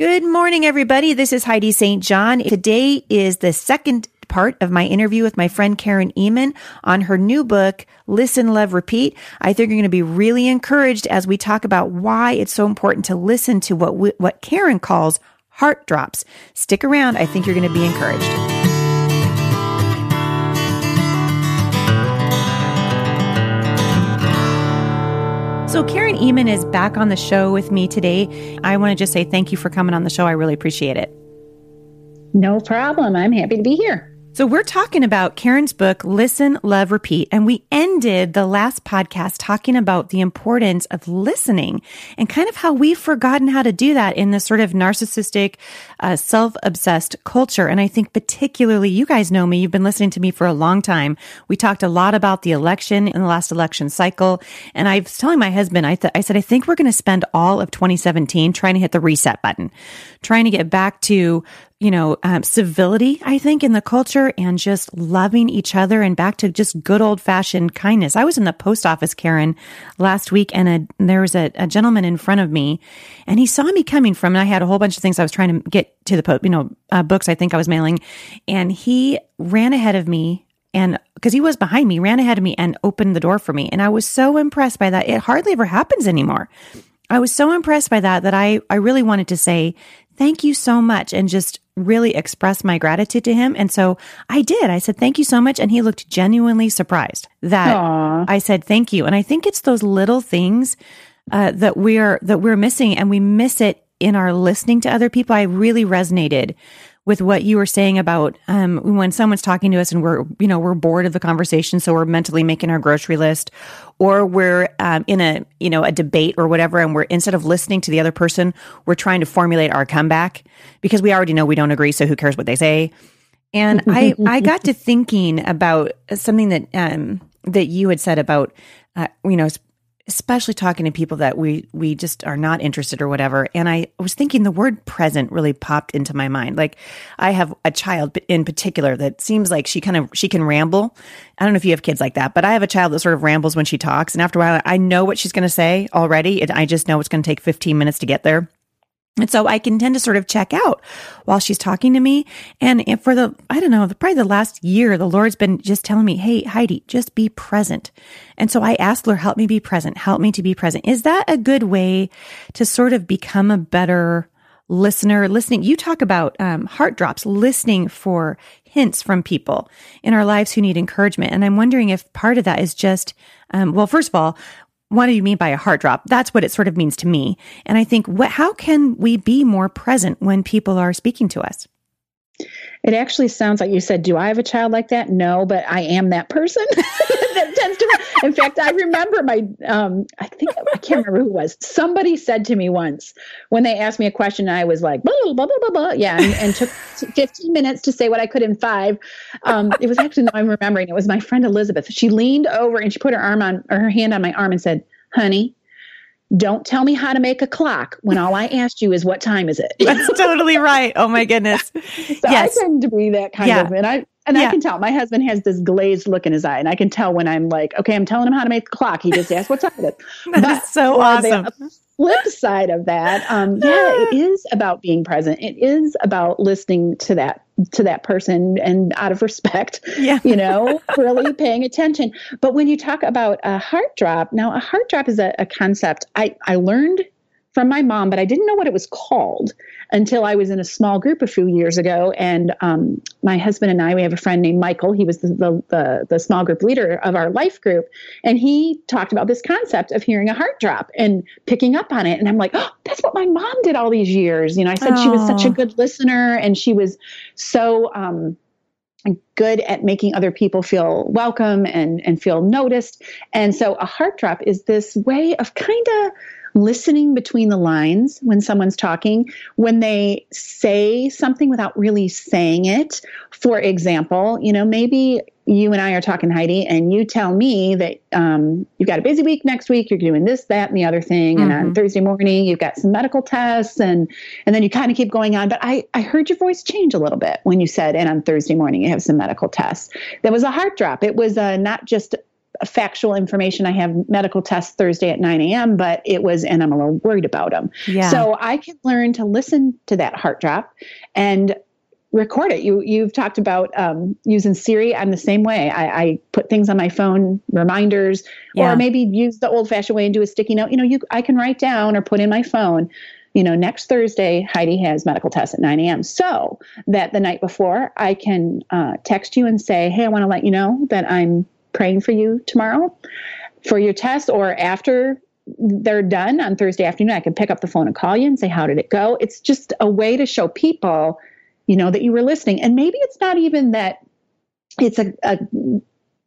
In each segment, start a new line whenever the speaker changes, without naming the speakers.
Good morning, everybody. This is Heidi St. John. Today is the second part of my interview with my friend Karen Ehman on her new book, Listen, Love, Repeat. I think you're going to be really encouraged as we talk about why it's so important to listen to what, we, what Karen calls heart drops. Stick around. I think you're going to be encouraged. So, Karen Ehman is back on the show with me today. I want to just say thank you for coming on the show. I really appreciate it.
No problem. I'm happy to be here.
So we're talking about Karen's book, Listen, Love, Repeat. And we ended the last podcast talking about the importance of listening and kind of how we've forgotten how to do that in this sort of narcissistic, uh, self-obsessed culture. And I think particularly, you guys know me. You've been listening to me for a long time. We talked a lot about the election in the last election cycle. And I was telling my husband, I, th- I said, I think we're going to spend all of 2017 trying to hit the reset button, trying to get back to you know, um, civility, I think, in the culture and just loving each other and back to just good old fashioned kindness. I was in the post office, Karen, last week and a, there was a, a, gentleman in front of me and he saw me coming from, and I had a whole bunch of things I was trying to get to the post, you know, uh, books I think I was mailing. And he ran ahead of me and because he was behind me, ran ahead of me and opened the door for me. And I was so impressed by that. It hardly ever happens anymore. I was so impressed by that that I, I really wanted to say, thank you so much and just really express my gratitude to him. And so I did. I said, thank you so much. And he looked genuinely surprised that Aww. I said, thank you. And I think it's those little things uh, that we're, that we're missing and we miss it in our listening to other people. I really resonated with what you were saying about um, when someone's talking to us and we're you know we're bored of the conversation so we're mentally making our grocery list or we're um, in a you know a debate or whatever and we're instead of listening to the other person we're trying to formulate our comeback because we already know we don't agree so who cares what they say. And i i got to thinking about something that um that you had said about uh, you know especially talking to people that we we just are not interested or whatever. And i was thinking the word present really popped into my mind. Like i have a child in particular that seems like she kind of she can ramble. I don't know if you have kids like that but i have a child that sort of rambles when she talks. And after a while i know what she's going to say already and i just know it's going to take 15 minutes to get there and so I can tend to sort of check out while she's talking to me. And for the, I don't know, probably the last year, the Lord's been just telling me, Hey, Heidi, just be present. And so I asked Lord, help me be present. Help me to be present. Is that a good way to sort of become a better listener? Listening. You talk about um, heart drops, listening for hints from people in our lives who need encouragement. And I'm wondering if part of that is just, um, well, first of all, what do you mean by a heart drop? That's what it sort of means to me. And I think, what, how can we be more present when people are speaking to us?
It actually sounds like you said, Do I have a child like that? No, but I am that person that tends to. In fact, I remember my, um, I think, I can't remember who was. Somebody said to me once when they asked me a question, I was like, blah, blah, blah, blah, blah. Yeah, and, and took 15 minutes to say what I could in five. Um, it was actually, no, I'm remembering, it was my friend Elizabeth. She leaned over and she put her arm on, or her hand on my arm and said, Honey, don't tell me how to make a clock when all I asked you is what time is it?
That's totally right. Oh my goodness. so
yes. I tend to be that kind yeah. of, and I and yeah. I can tell my husband has this glazed look in his eye, and I can tell when I'm like, okay, I'm telling him how to make the clock. He just asks what time it is.
That's so awesome.
The flip side of that, um, yeah, it is about being present. It is about listening to that to that person and out of respect, yeah. you know, really paying attention. But when you talk about a heart drop, now a heart drop is a, a concept I, I learned from my mom, but I didn't know what it was called until I was in a small group a few years ago. And um, my husband and I, we have a friend named Michael. He was the, the, the, the, small group leader of our life group. And he talked about this concept of hearing a heart drop and picking up on it. And I'm like, oh, that's what my mom did all these years. You know, I said she was such a good listener and she was so, um, good at making other people feel welcome and and feel noticed and so a heart drop is this way of kind of listening between the lines when someone's talking, when they say something without really saying it. For example, you know, maybe you and I are talking, Heidi, and you tell me that um, you've got a busy week next week. You're doing this, that, and the other thing. Mm-hmm. And on mm-hmm. Thursday morning, you've got some medical tests, and and then you kind of keep going on. But I I heard your voice change a little bit when you said, and on Thursday morning you have some medical tests. There was a heart drop. It was a, not just factual information. I have medical tests Thursday at 9 a.m., but it was, and I'm a little worried about them. Yeah. So I can learn to listen to that heart drop and record it. You you've talked about um, using Siri. I'm the same way. I, I, put things on my phone, reminders, yeah. or maybe use the old fashioned way and do a sticky note. You know, you I can write down or put in my phone. You know, next Thursday, Heidi has medical tests at 9 a.m. So that the night before, I can uh, text you and say, "Hey, I want to let you know that I'm praying for you tomorrow for your test," or after they're done on Thursday afternoon, I can pick up the phone and call you and say, How did it go? It's just a way to show people you know, that you were listening. And maybe it's not even that it's a, a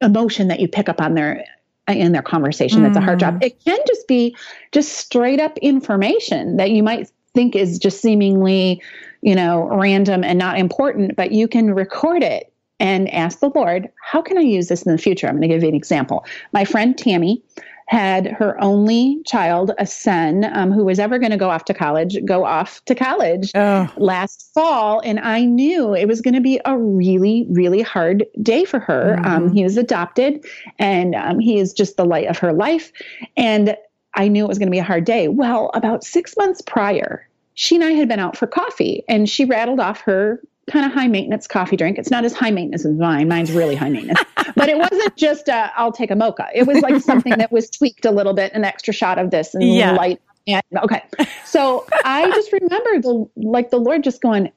emotion that you pick up on their in their conversation that's a heart drop. Mm. It can just be just straight up information that you might think is just seemingly, you know, random and not important, but you can record it and ask the Lord, how can I use this in the future? I'm going to give you an example. My friend Tammy had her only child, a son, um, who was ever going to go off to college, go off to college oh. last fall. And I knew it was going to be a really, really hard day for her. Mm-hmm. Um, he was adopted and um, he is just the light of her life. And I knew it was going to be a hard day. Well, about six months prior, she and I had been out for coffee and she rattled off her kind of high maintenance coffee drink. It's not as high maintenance as mine. Mine's really high maintenance. but it wasn't just i will take a mocha. It was like something that was tweaked a little bit, an extra shot of this and yeah. light. And, okay. So I just remember the like the Lord just going,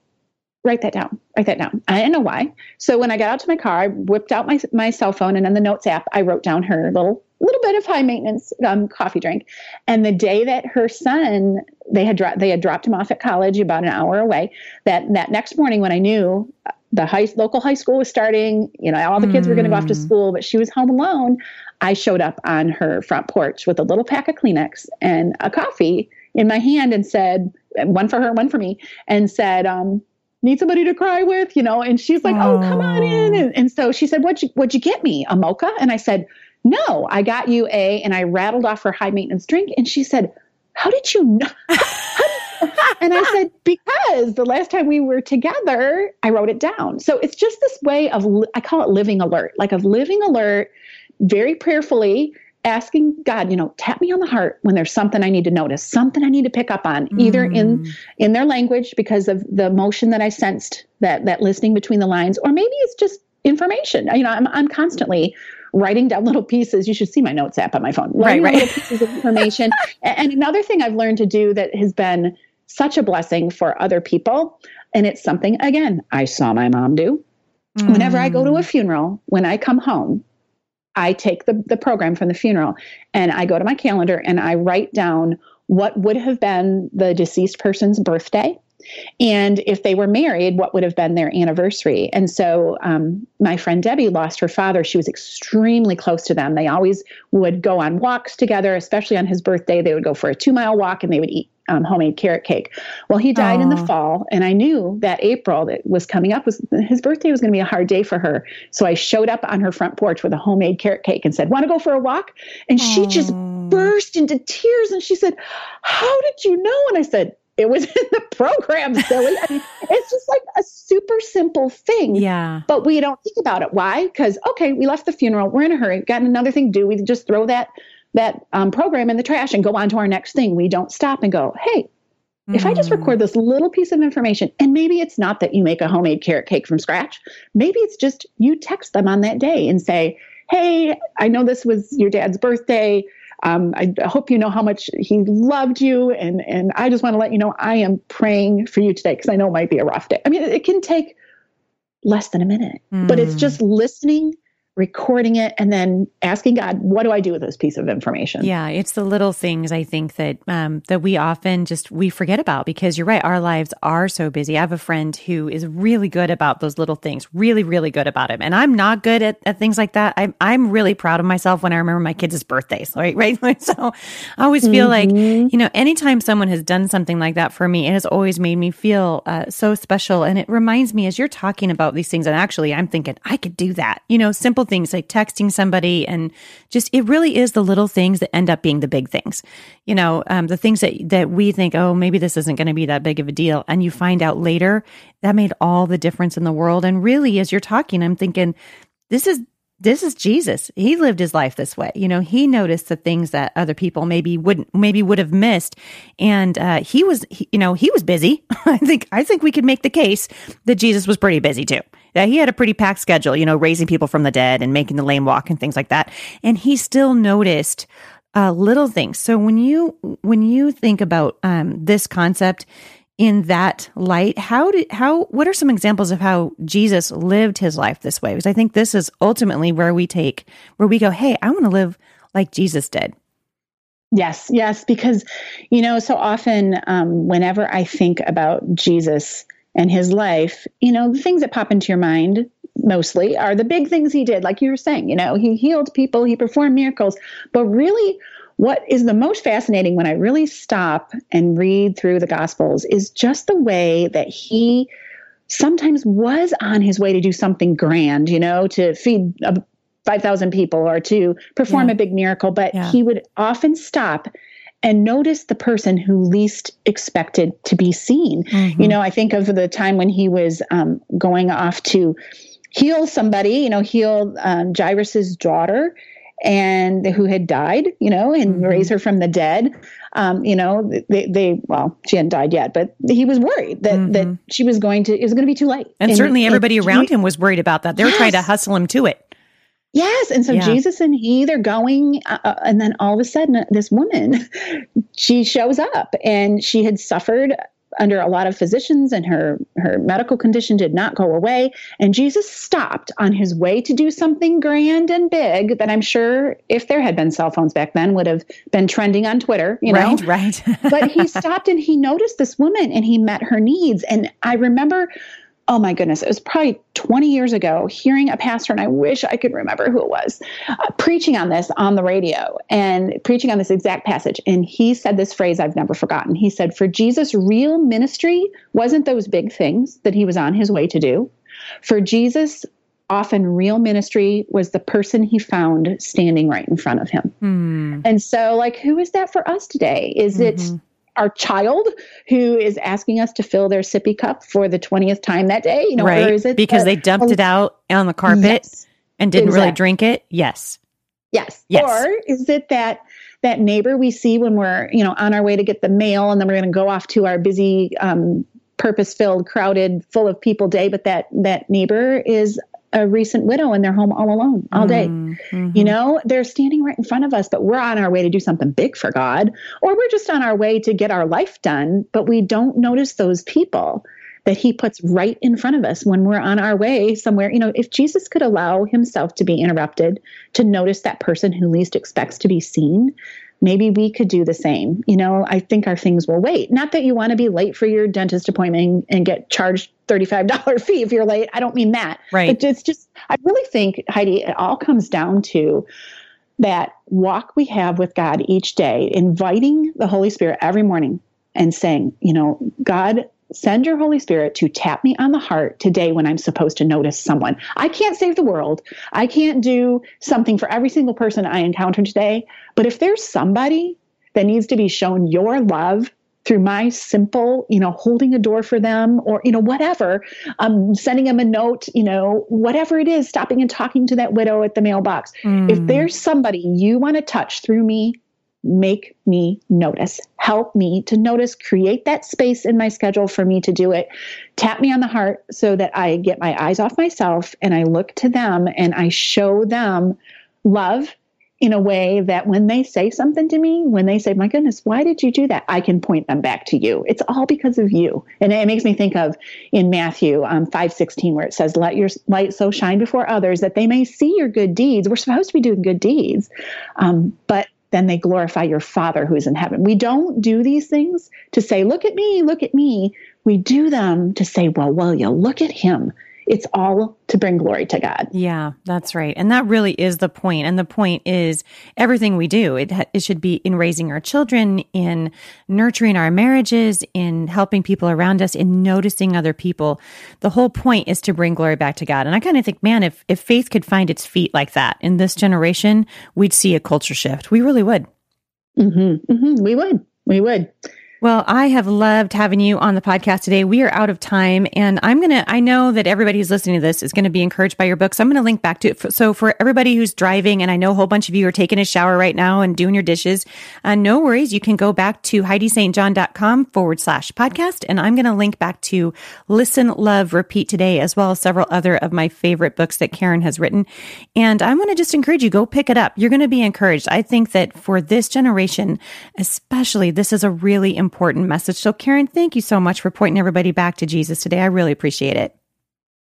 write that down. Write that down. I didn't know why. So when I got out to my car, I whipped out my my cell phone and in the notes app, I wrote down her little little bit of high maintenance um, coffee drink. And the day that her son, they had dropped, they had dropped him off at college about an hour away. That that next morning, when I knew the high local high school was starting, you know, all the kids mm. were going to go off to hmm. school, but she was home alone. I showed up on her front porch with a little pack of Kleenex and a coffee in my hand and said, one for her, one for me, and said, um, need somebody to cry with, you know, and she's like, oh, oh come on in. And, and, so she said, what'd you, what'd you get me? A mocha? And I said, no, I got you a, and I rattled off her high maintenance drink. And she said, How did you know? and I said, Because the last time we were together, I wrote it down. So it's just this way of, I call it living alert, like of living alert very prayerfully asking God, you know, tap me on the heart when there's something I need to notice, something I need to pick up on, either mm. in in their language because of the emotion that I sensed that that listening between the lines, or maybe it's just information. You know, I'm I'm constantly writing down little pieces. You should see my notes app on my phone.
Right, right.
pieces of information. and another thing I've learned to do that has been such a blessing for other people, and it's something again I saw my mom do. Mm. Whenever I go to a mm. funeral, when I come home, I take the, the program from the funeral and I go to my calendar and I write down what would have been the deceased person's birthday and if they were married, what would have been their anniversary? And so um, my friend Debbie lost her father. She was extremely close to them. They always would go on walks together, especially on his birthday. They would go for a two mile walk and they would eat um, homemade carrot cake. Well, he died Aww. in the fall, and I knew that April that was coming up was his birthday was going to be a hard day for her. So I showed up on her front porch with a homemade carrot cake and said, "Want to go for a walk?" And Aww. she just burst into tears and she said, "How did you know?" And I said, it was in the program, silly. I mean, it's just like a super simple thing.
Yeah.
But we don't think about it. Why? Because okay, we left the funeral. We're in a hurry. Got another thing to do. We just throw that that um, program in the trash and go on to our next thing. We don't stop and go, hey, mm. if I just record this little piece of information, and maybe it's not that you make a homemade carrot cake from scratch. Maybe it's just you text them on that day and say, hey, I know this was your dad's birthday um, I hope you know how much he loved you, and and I just want to let you know I am praying for you today because I know it might be a rough day. I mean, it can take less than a minute, mm. but it's just listening recording it and then asking God, what do I do with this piece of information?
Yeah, it's the little things I think that um, that we often just we forget about because you're right, our lives are so busy. I have a friend who is really good about those little things, really, really good about it, and I'm not good at, at things like that. I'm I'm really proud of myself when I remember my kids' birthdays, right? Right. So I always feel mm-hmm. like you know, anytime someone has done something like that for me, it has always made me feel uh, so special, and it reminds me as you're talking about these things, and actually, I'm thinking I could do that. You know, simple things like texting somebody and just it really is the little things that end up being the big things you know um, the things that that we think oh maybe this isn't going to be that big of a deal and you find out later that made all the difference in the world and really as you're talking i'm thinking this is this is Jesus. He lived his life this way. You know, he noticed the things that other people maybe wouldn't, maybe would have missed. And, uh, he was, he, you know, he was busy. I think, I think we could make the case that Jesus was pretty busy too. That he had a pretty packed schedule, you know, raising people from the dead and making the lame walk and things like that. And he still noticed, uh, little things. So when you, when you think about, um, this concept, in that light how did how what are some examples of how jesus lived his life this way because i think this is ultimately where we take where we go hey i want to live like jesus did
yes yes because you know so often um, whenever i think about jesus and his life you know the things that pop into your mind mostly are the big things he did like you were saying you know he healed people he performed miracles but really what is the most fascinating when I really stop and read through the Gospels is just the way that he sometimes was on his way to do something grand, you know, to feed 5,000 people or to perform yeah. a big miracle, but yeah. he would often stop and notice the person who least expected to be seen. Mm-hmm. You know, I think of the time when he was um, going off to heal somebody, you know, heal um, Jairus's daughter and who had died, you know, and mm-hmm. raise her from the dead. Um, you know, they, they, well, she hadn't died yet, but he was worried that mm-hmm. that she was going to, it was going to be too late.
And, and certainly everybody and around he, him was worried about that. They were yes. trying to hustle him to it.
Yes, and so yeah. Jesus and he they're going, uh, uh and then all of a sudden, uh, this woman, she shows up, and she had suffered under a lot of physicians and her her medical condition did not go away and Jesus stopped on his way to do something grand and big that I'm sure if there had been cell phones back then would have been trending on Twitter you know
right right
but he stopped and he noticed this woman and he met her needs and I remember oh my goodness, it was probably 20 years ago, hearing a pastor, and I wish I could remember who it was, uh, preaching on this on the radio and preaching on this exact passage. And he said this phrase I've never forgotten. He said, For Jesus, real ministry wasn't those big things that he was on his way to do. For Jesus, often real ministry was the person he found standing right in front of him. Mm. And so, like, who is that for us today? Is mm-hmm. it our child who is asking us to fill their sippy cup for the 20th time that day you know
right. or is it because the, they dumped it out on the carpet yes, and didn't exactly. really drink it yes
yes yes or is it that that neighbor we see when we're you know on our way to get the mail and then we're going to go off to our busy um, purpose filled crowded full of people day but that that neighbor is a recent widow in their home all alone all day. Mm-hmm. You know, they're standing right in front of us, but we're on our way to do something big for God, or we're just on our way to get our life done, but we don't notice those people that he puts right in front of us when we're on our way somewhere. You know, if Jesus could allow himself to be interrupted to notice that person who least expects to be seen, maybe we could do the same. You know, I think our things will wait. Not that you want to be late for your dentist appointment and get charged $35 fee if you're late. I don't mean that.
Right.
But it's just, I really think, Heidi, it all comes down to that walk we have with God each day, inviting the Holy Spirit every morning and saying, you know, God, send your Holy Spirit to tap me on the heart today when I'm supposed to notice someone. I can't save the world. I can't do something for every single person I encounter today. But if there's somebody that needs to be shown your love through my simple, you know, holding a door for them or, you know, whatever, um, sending them a note, you know, whatever it is, stopping and talking to that widow at the mailbox. Mm. If there's somebody you want to touch through me, make me notice. Help me to notice, create that space in my schedule for me to do it. Tap me on the heart so that I get my eyes off myself and I look to them and I show them love in a way that when they say something to me, when they say, My goodness, why did you do that? I can point them back to you. It's all because of you. And it makes me think of in Matthew um, 5 16, where it says, Let your light so shine before others that they may see your good deeds. We're supposed to be doing good deeds. Um, but then they glorify your Father who is in heaven. We don't do these things to say, Look at me, look at me. We do them to say, Well, will you look at him? It's all to bring glory to God.
Yeah, that's right. And that really is the point. And the point is everything we do, it, it should be in raising our children, in nurturing our marriages, in helping people around us, in noticing other people. The whole point is to bring glory back to God. And I kind of think, man, if, if faith could find its feet like that in this generation, we'd see a culture shift. We really would.
Mm-hmm, mm-hmm, we would. We would.
Well, I have loved having you on the podcast today. We are out of time and I'm going to, I know that everybody who's listening to this is going to be encouraged by your books. So I'm going to link back to it. So for everybody who's driving, and I know a whole bunch of you are taking a shower right now and doing your dishes, uh, no worries. You can go back to HeidiSt.John.com forward slash podcast. And I'm going to link back to Listen, Love, Repeat today, as well as several other of my favorite books that Karen has written. And I'm going to just encourage you, go pick it up. You're going to be encouraged. I think that for this generation, especially, this is a really important important message. So, Karen, thank you so much for pointing everybody back to Jesus today. I really appreciate it.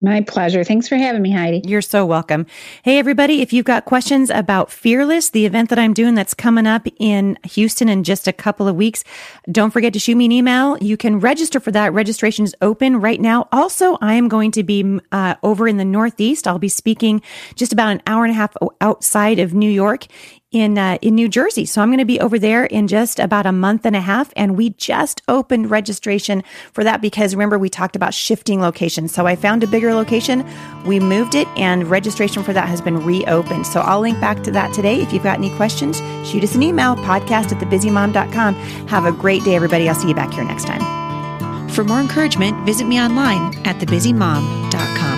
My pleasure. Thanks for having me, Heidi.
You're so welcome. Hey, everybody, if you've got questions about Fearless, the event that I'm doing that's coming up in Houston in just a couple of weeks, don't forget to shoot me an email. You can register for that. Registration is open right now. Also, I am going to be uh, over in the Northeast. I'll be speaking just about an hour and a half outside of New York in uh, in New Jersey. So I'm going to be over there in just about a month and a half and we just opened registration for that because remember we talked about shifting locations. So I found a bigger location, we moved it and registration for that has been reopened. So I'll link back to that today. If you've got any questions, shoot us an email podcast at thebusymom.com. Have a great day everybody. I'll see you back here next time. For more encouragement, visit me online at thebusymom.com.